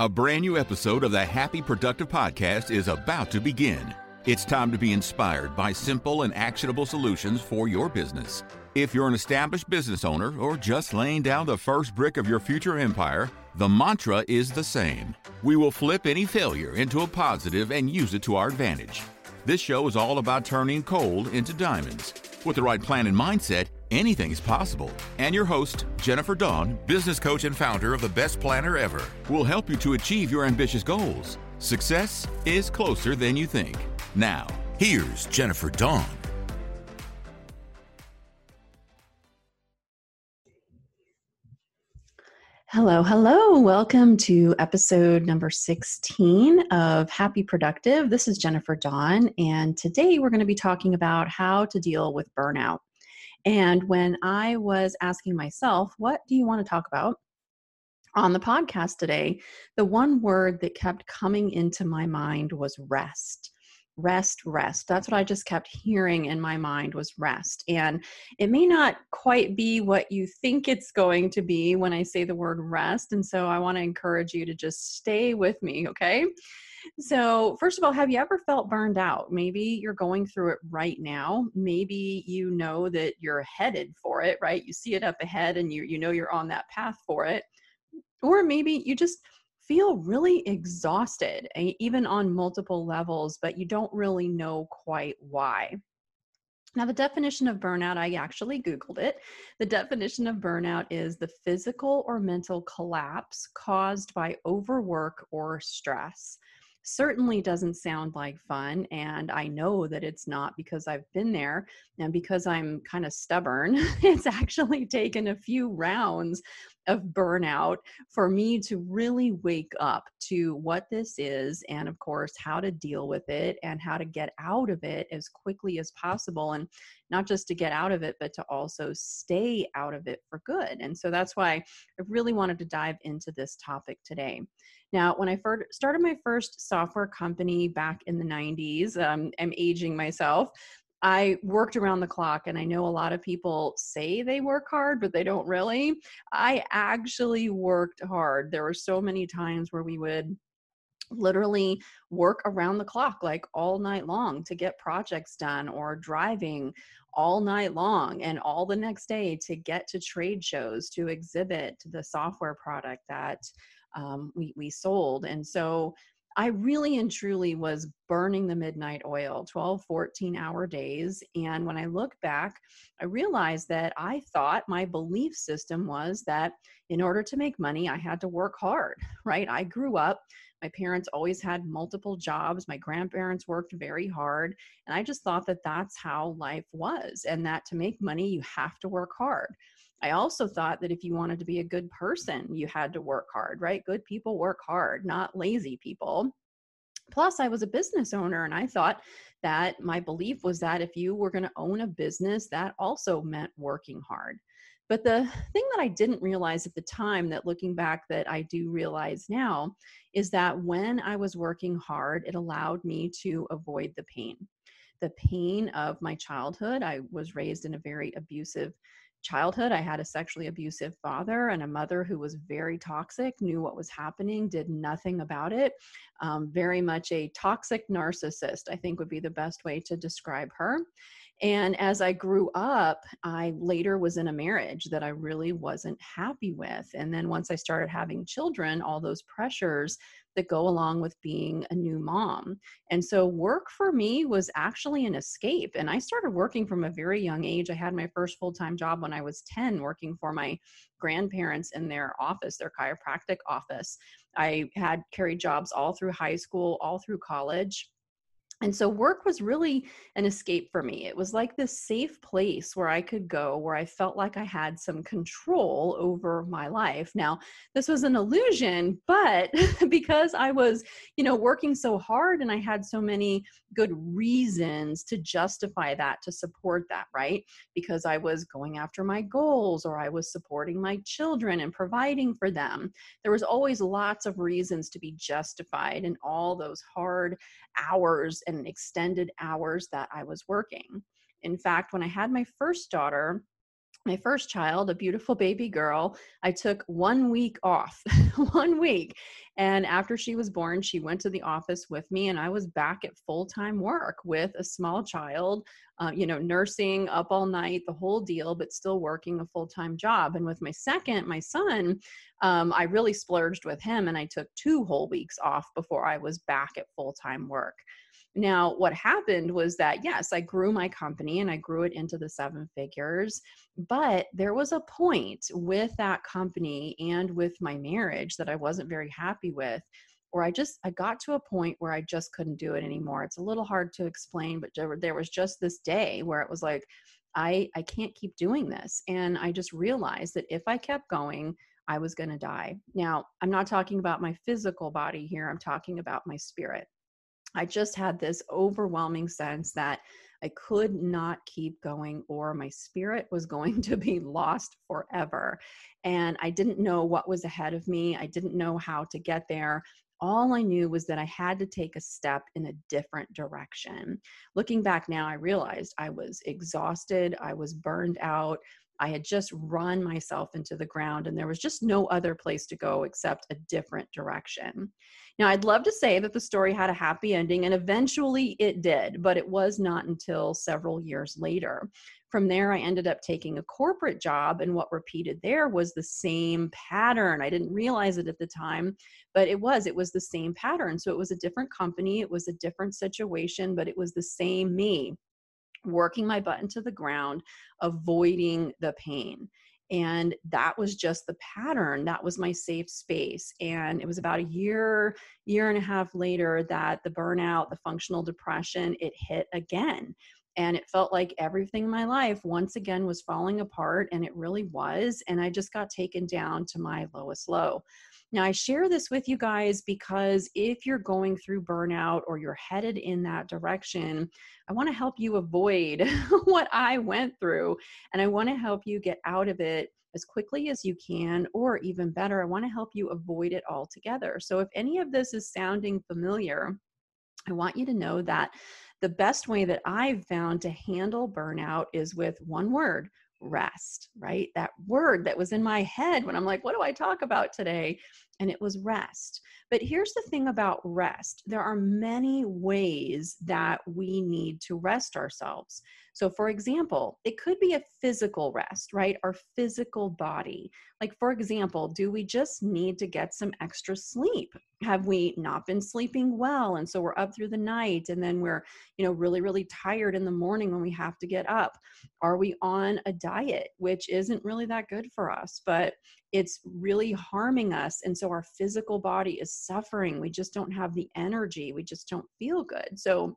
A brand new episode of the Happy Productive Podcast is about to begin. It's time to be inspired by simple and actionable solutions for your business. If you're an established business owner or just laying down the first brick of your future empire, the mantra is the same. We will flip any failure into a positive and use it to our advantage. This show is all about turning coal into diamonds. With the right plan and mindset, anything is possible. And your host, Jennifer Dawn, business coach and founder of the Best Planner Ever, will help you to achieve your ambitious goals. Success is closer than you think. Now, here's Jennifer Dawn. Hello, hello. Welcome to episode number 16 of Happy Productive. This is Jennifer Dawn, and today we're going to be talking about how to deal with burnout. And when I was asking myself, what do you want to talk about? on the podcast today, the one word that kept coming into my mind was rest rest rest. That's what i just kept hearing in my mind was rest. And it may not quite be what you think it's going to be when i say the word rest and so i want to encourage you to just stay with me okay so first of all have you ever felt burned out? Maybe you're going through it right now. Maybe you know that you're headed for it right? You see it up ahead and you you know you're on that path for it. Or maybe you just feel really exhausted, even on multiple levels, but you don't really know quite why. Now, the definition of burnout, I actually Googled it. The definition of burnout is the physical or mental collapse caused by overwork or stress certainly doesn't sound like fun. And I know that it's not because I've been there and because I'm kind of stubborn. it's actually taken a few rounds of burnout for me to really wake up to what this is and of course how to deal with it and how to get out of it as quickly as possible and not just to get out of it but to also stay out of it for good and so that's why i really wanted to dive into this topic today now, when I first started my first software company back in the 90s, um, I'm aging myself. I worked around the clock, and I know a lot of people say they work hard, but they don't really. I actually worked hard. There were so many times where we would literally work around the clock, like all night long, to get projects done, or driving all night long and all the next day to get to trade shows to exhibit the software product that um, we, we sold. And so I really and truly was burning the midnight oil, 12, 14 hour days. And when I look back, I realized that I thought my belief system was that in order to make money, I had to work hard, right? I grew up, my parents always had multiple jobs, my grandparents worked very hard. And I just thought that that's how life was, and that to make money, you have to work hard. I also thought that if you wanted to be a good person, you had to work hard, right? Good people work hard, not lazy people. Plus, I was a business owner, and I thought that my belief was that if you were going to own a business, that also meant working hard. But the thing that I didn't realize at the time, that looking back, that I do realize now, is that when I was working hard, it allowed me to avoid the pain. The pain of my childhood. I was raised in a very abusive childhood. I had a sexually abusive father and a mother who was very toxic, knew what was happening, did nothing about it. Um, very much a toxic narcissist, I think would be the best way to describe her. And as I grew up, I later was in a marriage that I really wasn't happy with. And then once I started having children, all those pressures that go along with being a new mom. And so work for me was actually an escape. And I started working from a very young age. I had my first full time job when I was 10, working for my grandparents in their office, their chiropractic office. I had carried jobs all through high school, all through college and so work was really an escape for me. It was like this safe place where I could go, where I felt like I had some control over my life. Now, this was an illusion, but because I was, you know, working so hard and I had so many good reasons to justify that, to support that, right? Because I was going after my goals or I was supporting my children and providing for them. There was always lots of reasons to be justified in all those hard hours and extended hours that I was working. In fact, when I had my first daughter, my first child, a beautiful baby girl, I took one week off, one week. And after she was born, she went to the office with me, and I was back at full time work with a small child, uh, you know, nursing up all night, the whole deal, but still working a full time job. And with my second, my son, um, I really splurged with him, and I took two whole weeks off before I was back at full time work. Now, what happened was that, yes, I grew my company and I grew it into the seven figures, but there was a point with that company and with my marriage that I wasn't very happy with or I just I got to a point where I just couldn't do it anymore. It's a little hard to explain, but there was just this day where it was like I I can't keep doing this and I just realized that if I kept going, I was going to die. Now, I'm not talking about my physical body here. I'm talking about my spirit. I just had this overwhelming sense that I could not keep going, or my spirit was going to be lost forever. And I didn't know what was ahead of me. I didn't know how to get there. All I knew was that I had to take a step in a different direction. Looking back now, I realized I was exhausted, I was burned out. I had just run myself into the ground, and there was just no other place to go except a different direction. Now, I'd love to say that the story had a happy ending, and eventually it did, but it was not until several years later. From there, I ended up taking a corporate job, and what repeated there was the same pattern. I didn't realize it at the time, but it was. It was the same pattern. So it was a different company, it was a different situation, but it was the same me working my butt into the ground, avoiding the pain. And that was just the pattern. That was my safe space. And it was about a year, year and a half later that the burnout, the functional depression, it hit again. And it felt like everything in my life once again was falling apart, and it really was. And I just got taken down to my lowest low. Now, I share this with you guys because if you're going through burnout or you're headed in that direction, I want to help you avoid what I went through. And I want to help you get out of it as quickly as you can, or even better, I want to help you avoid it altogether. So if any of this is sounding familiar, I want you to know that the best way that I've found to handle burnout is with one word rest, right? That word that was in my head when I'm like, what do I talk about today? And it was rest. But here's the thing about rest there are many ways that we need to rest ourselves. So, for example, it could be a physical rest, right? Our physical body. Like, for example, do we just need to get some extra sleep? Have we not been sleeping well? And so we're up through the night and then we're, you know, really, really tired in the morning when we have to get up. Are we on a diet, which isn't really that good for us, but it's really harming us. And so our physical body is suffering. We just don't have the energy. We just don't feel good. So,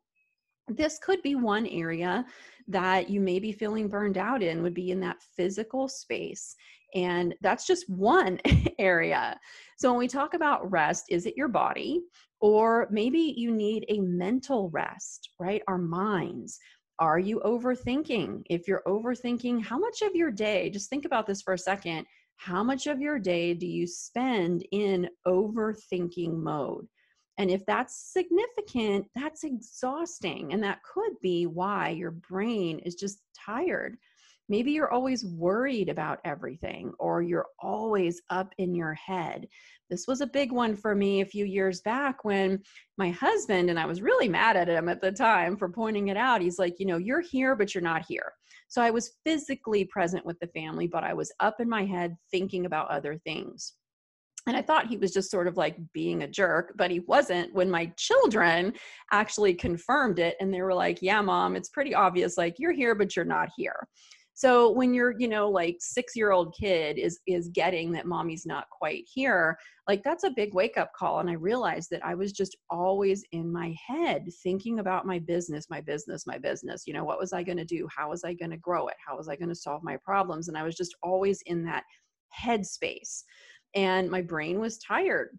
this could be one area that you may be feeling burned out in would be in that physical space and that's just one area. So when we talk about rest is it your body? Or maybe you need a mental rest right? Our minds. Are you overthinking? If you're overthinking how much of your day just think about this for a second how much of your day do you spend in overthinking mode and if that's significant, that's exhausting. And that could be why your brain is just tired. Maybe you're always worried about everything or you're always up in your head. This was a big one for me a few years back when my husband, and I was really mad at him at the time for pointing it out. He's like, You know, you're here, but you're not here. So I was physically present with the family, but I was up in my head thinking about other things. And I thought he was just sort of like being a jerk, but he wasn't when my children actually confirmed it. And they were like, Yeah, mom, it's pretty obvious. Like, you're here, but you're not here. So when your, you know, like six year old kid is is getting that mommy's not quite here, like that's a big wake up call. And I realized that I was just always in my head thinking about my business, my business, my business. You know, what was I going to do? How was I going to grow it? How was I going to solve my problems? And I was just always in that headspace and my brain was tired.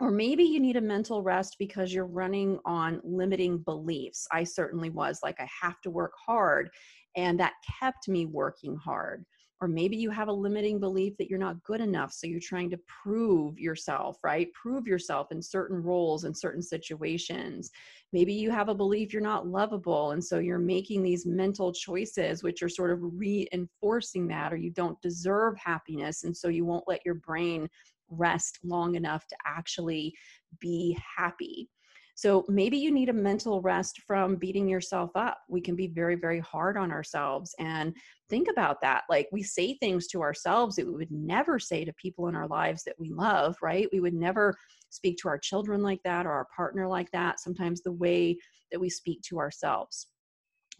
Or maybe you need a mental rest because you're running on limiting beliefs. I certainly was like, I have to work hard. And that kept me working hard. Or maybe you have a limiting belief that you're not good enough. So you're trying to prove yourself, right? Prove yourself in certain roles, in certain situations. Maybe you have a belief you're not lovable. And so you're making these mental choices, which are sort of reinforcing that, or you don't deserve happiness. And so you won't let your brain rest long enough to actually be happy. So maybe you need a mental rest from beating yourself up. We can be very, very hard on ourselves. And think about that. Like we say things to ourselves that we would never say to people in our lives that we love, right? We would never speak to our children like that or our partner like that. Sometimes the way that we speak to ourselves.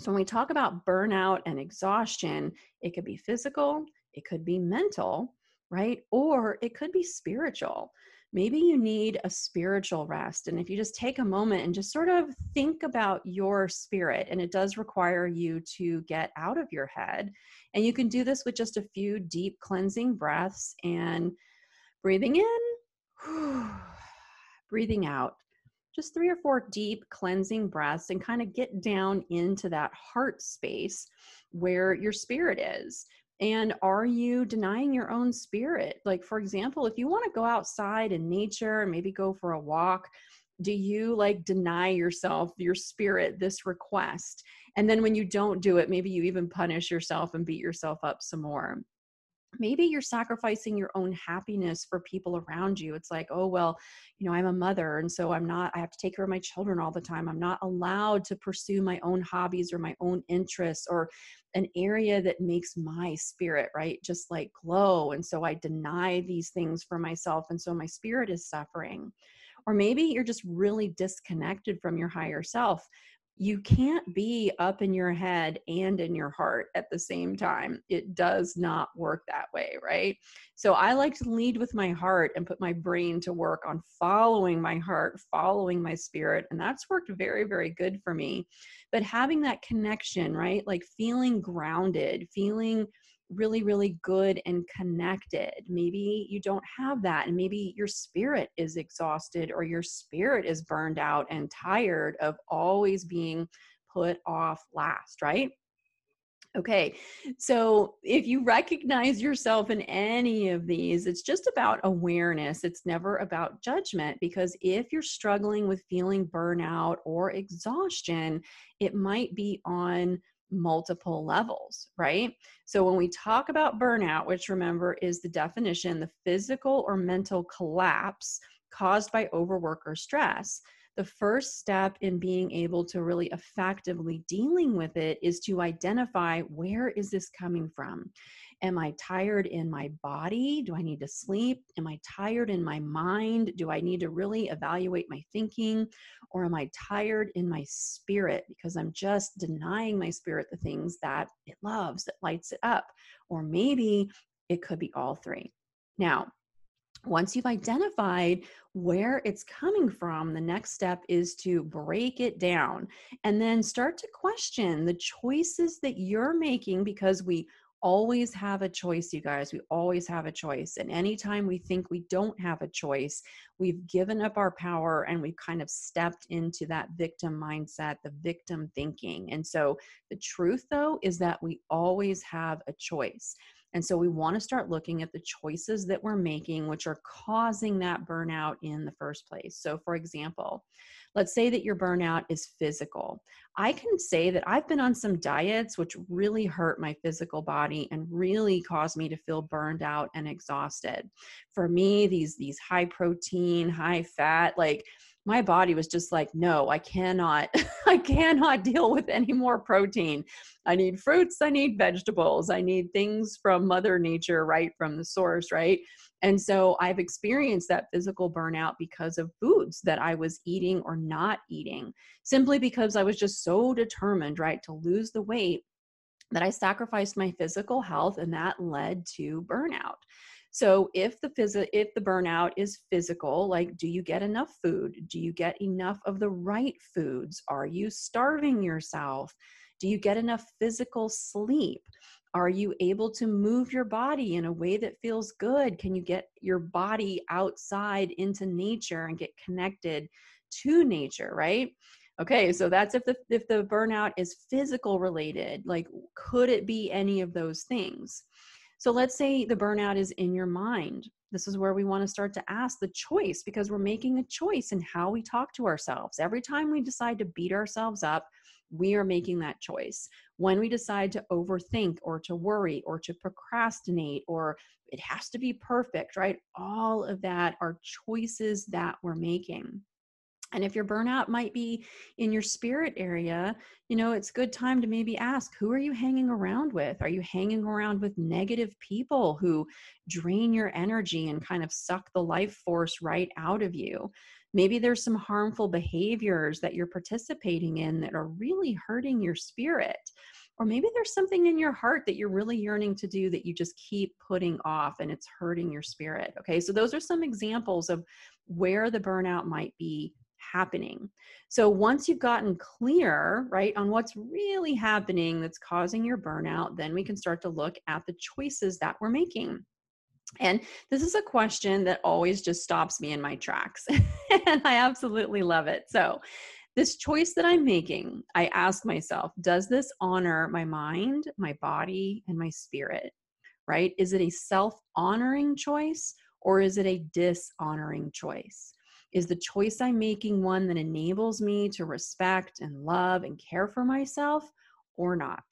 So when we talk about burnout and exhaustion, it could be physical, it could be mental, right? Or it could be spiritual maybe you need a spiritual rest. And if you just take a moment and just sort of think about your spirit, and it does require you to get out of your head. And you can do this with just a few deep cleansing breaths and breathing in, breathing out. Just three or four deep cleansing breaths and kind of get down into that heart space where your spirit is. And are you denying your own spirit? Like, for example, if you want to go outside in nature and maybe go for a walk, do you like deny yourself, your spirit, this request? And then when you don't do it, maybe you even punish yourself and beat yourself up some more maybe you're sacrificing your own happiness for people around you. It's like oh well you know i'm a mother and so i'm not i have to take care of my children all the time. I'm not allowed to pursue my own hobbies or my own interests or an area that makes my spirit right just like glow and so i deny these things for myself and so my spirit is suffering. Or maybe you're just really disconnected from your higher self you can't be up in your head and in your heart at the same time. It does not work that way, right? So I like to lead with my heart and put my brain to work on following my heart, following my spirit. And that's worked very, very good for me. But having that connection, right? Like feeling grounded, feeling really, really good and connected. Maybe you don't have that, and maybe your spirit is exhausted or your spirit is burned out and tired of always being put off last, right? Okay, so if you recognize yourself in any of these, it's just about awareness. It's never about judgment because if you're struggling with feeling burnout or exhaustion, it might be on multiple levels, right? So when we talk about burnout, which remember is the definition, the physical or mental collapse caused by overwork or stress, the first step in being able to really effectively dealing with it is to identify where is this coming from Am I tired in my body? Do I need to sleep? Am I tired in my mind? Do I need to really evaluate my thinking? Or am I tired in my spirit because I'm just denying my spirit the things that it loves, that lights it up? Or maybe it could be all three. Now, once you've identified where it's coming from, the next step is to break it down and then start to question the choices that you're making because we always have a choice, you guys. We always have a choice. And anytime we think we don't have a choice, we've given up our power and we've kind of stepped into that victim mindset, the victim thinking. And so the truth, though, is that we always have a choice. And so we want to start looking at the choices that we're making, which are causing that burnout in the first place. So, for example, let's say that your burnout is physical. I can say that I've been on some diets which really hurt my physical body and really caused me to feel burned out and exhausted. For me, these these high protein, high fat, like my body was just like no i cannot i cannot deal with any more protein i need fruits i need vegetables i need things from mother nature right from the source right and so I've experienced that physical burnout because of foods that I was eating or not eating, simply because I was just so determined, right, to lose the weight that I sacrificed my physical health and that led to burnout. So if the phys- if the burnout is physical, like do you get enough food? Do you get enough of the right foods? Are you starving yourself? Do you get enough physical sleep? Are you able to move your body in a way that feels good? Can you get your body outside into nature and get connected to nature, right? Okay, so that's if the if the burnout is physical related, like could it be any of those things? So let's say the burnout is in your mind. This is where we want to start to ask the choice because we're making a choice in how we talk to ourselves. Every time we decide to beat ourselves up, we are making that choice. When we decide to overthink or to worry or to procrastinate or it has to be perfect, right? All of that are choices that we're making. And if your burnout might be in your spirit area, you know, it's good time to maybe ask who are you hanging around with? Are you hanging around with negative people who drain your energy and kind of suck the life force right out of you? Maybe there's some harmful behaviors that you're participating in that are really hurting your spirit. Or maybe there's something in your heart that you're really yearning to do that you just keep putting off and it's hurting your spirit. Okay, so those are some examples of where the burnout might be happening. So once you've gotten clear, right, on what's really happening that's causing your burnout, then we can start to look at the choices that we're making. And this is a question that always just stops me in my tracks. and I absolutely love it. So, this choice that I'm making, I ask myself, does this honor my mind, my body, and my spirit? Right? Is it a self honoring choice or is it a dishonoring choice? Is the choice I'm making one that enables me to respect and love and care for myself or not?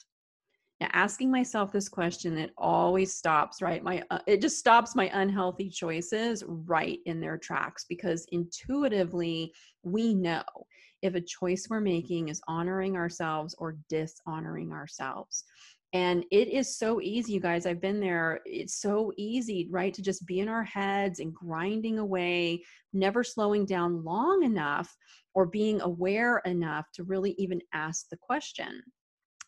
Now, asking myself this question, it always stops, right? My uh, it just stops my unhealthy choices right in their tracks because intuitively we know if a choice we're making is honoring ourselves or dishonoring ourselves. And it is so easy, you guys. I've been there. It's so easy, right, to just be in our heads and grinding away, never slowing down long enough or being aware enough to really even ask the question.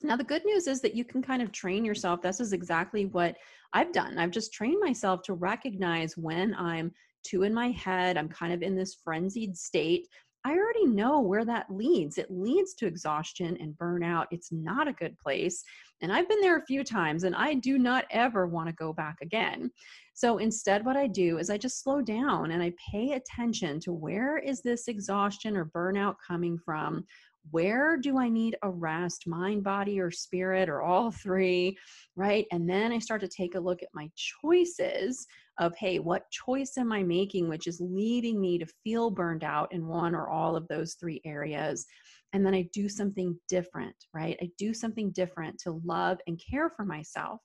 Now, the good news is that you can kind of train yourself. This is exactly what I've done. I've just trained myself to recognize when I'm too in my head, I'm kind of in this frenzied state. I already know where that leads. It leads to exhaustion and burnout. It's not a good place. And I've been there a few times and I do not ever want to go back again. So instead, what I do is I just slow down and I pay attention to where is this exhaustion or burnout coming from? where do I need a rest, mind, body, or spirit, or all three, right? And then I start to take a look at my choices of, hey, what choice am I making, which is leading me to feel burned out in one or all of those three areas. And then I do something different, right? I do something different to love and care for myself.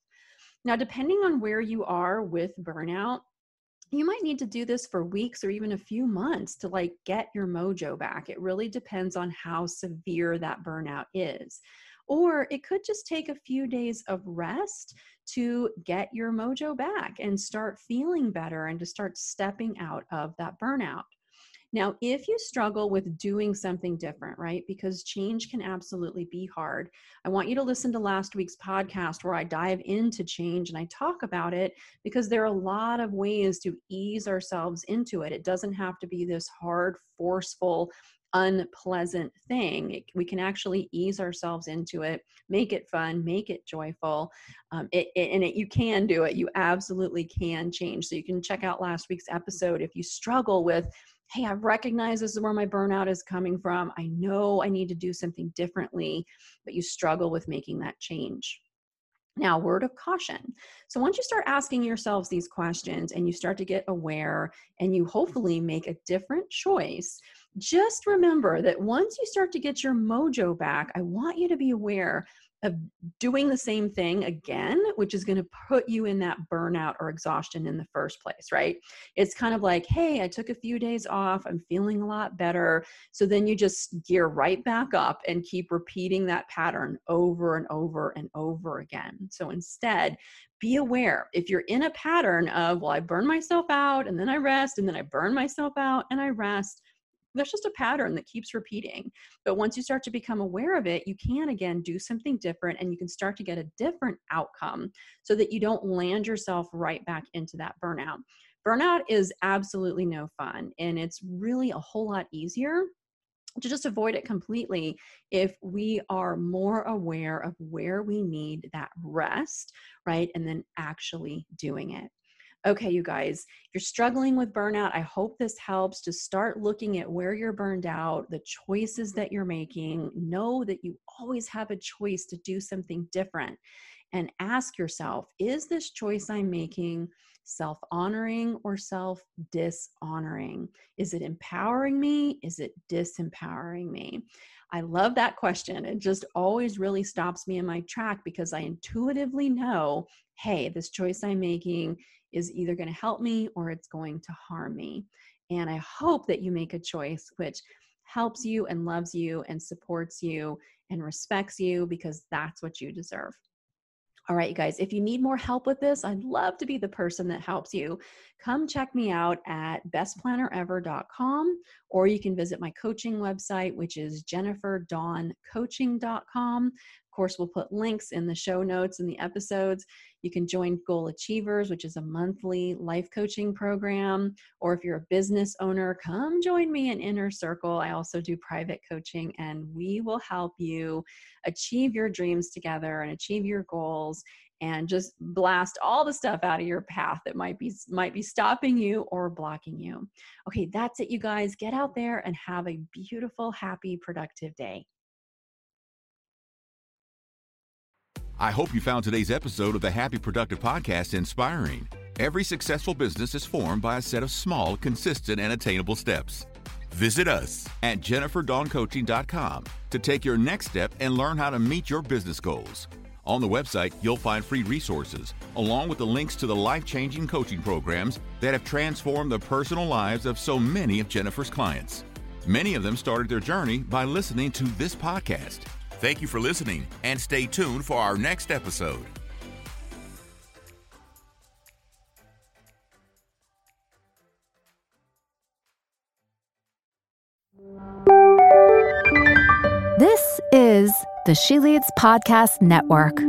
Now, depending on where you are with burnout, you might need to do this for weeks or even a few months to like get your mojo back. It really depends on how severe that burnout is. Or it could just take a few days of rest to get your mojo back and start feeling better and to start stepping out of that burnout. Now, if you struggle with doing something different, right, because change can absolutely be hard, I want you to listen to last week's podcast where I dive into change and I talk about it because there are a lot of ways to ease ourselves into it. It doesn't have to be this hard, forceful, unpleasant thing. we can actually ease ourselves into it, make it fun, make it joyful. Um, it, it, and it, you can do it. You absolutely can change. So you can check out last week's episode if you struggle with hey, I've recognized this is where my burnout is coming from. I know I need to do something differently, but you struggle with making that change. Now, word of caution. So, once you start asking yourselves these questions and you start to get aware and you hopefully make a different choice, just remember that once you start to get your mojo back, I want you to be aware of doing the same thing again, which is going to put you in that burnout or exhaustion in the first place, right? It's kind of like, hey, I took a few days off, I'm feeling a lot better. So then you just gear right back up and keep repeating that pattern over and over and over again. So instead, be aware if you're in a pattern of, well, I burn myself out and then I rest and then I burn myself out and I rest there's just a pattern that keeps repeating. But once you start to become aware of it, you can again do something different and you can start to get a different outcome so that you don't land yourself right back into that burnout. Burnout is absolutely no fun and it's really a whole lot easier to just avoid it completely if we are more aware of where we need that rest, right? And then actually doing it okay, you guys, you're struggling with burnout. I hope this helps to start looking at where you're burned out, the choices that you're making. Know that you always have a choice to do something different. and ask yourself is this choice I'm making self honoring or self dishonoring? Is it empowering me? Is it disempowering me? I love that question. It just always really stops me in my track because I intuitively know hey, this choice I'm making is either going to help me or it's going to harm me. And I hope that you make a choice which helps you and loves you and supports you and respects you because that's what you deserve. All right, you guys, if you need more help with this, I'd love to be the person that helps you. Come check me out at bestplannerever.com or you can visit my coaching website, which is jenniferdawncoaching.com course, we'll put links in the show notes and the episodes. You can join Goal Achievers, which is a monthly life coaching program. Or if you're a business owner, come join me in Inner Circle. I also do private coaching, and we will help you achieve your dreams together and achieve your goals and just blast all the stuff out of your path that might be might be stopping you or blocking you. Okay, that's it you guys. Get out there and have a beautiful, happy, productive day. I hope you found today's episode of the Happy Productive Podcast inspiring. Every successful business is formed by a set of small, consistent, and attainable steps. Visit us at jenniferdawncoaching.com to take your next step and learn how to meet your business goals. On the website, you'll find free resources, along with the links to the life changing coaching programs that have transformed the personal lives of so many of Jennifer's clients. Many of them started their journey by listening to this podcast. Thank you for listening and stay tuned for our next episode. This is the She Leads Podcast Network.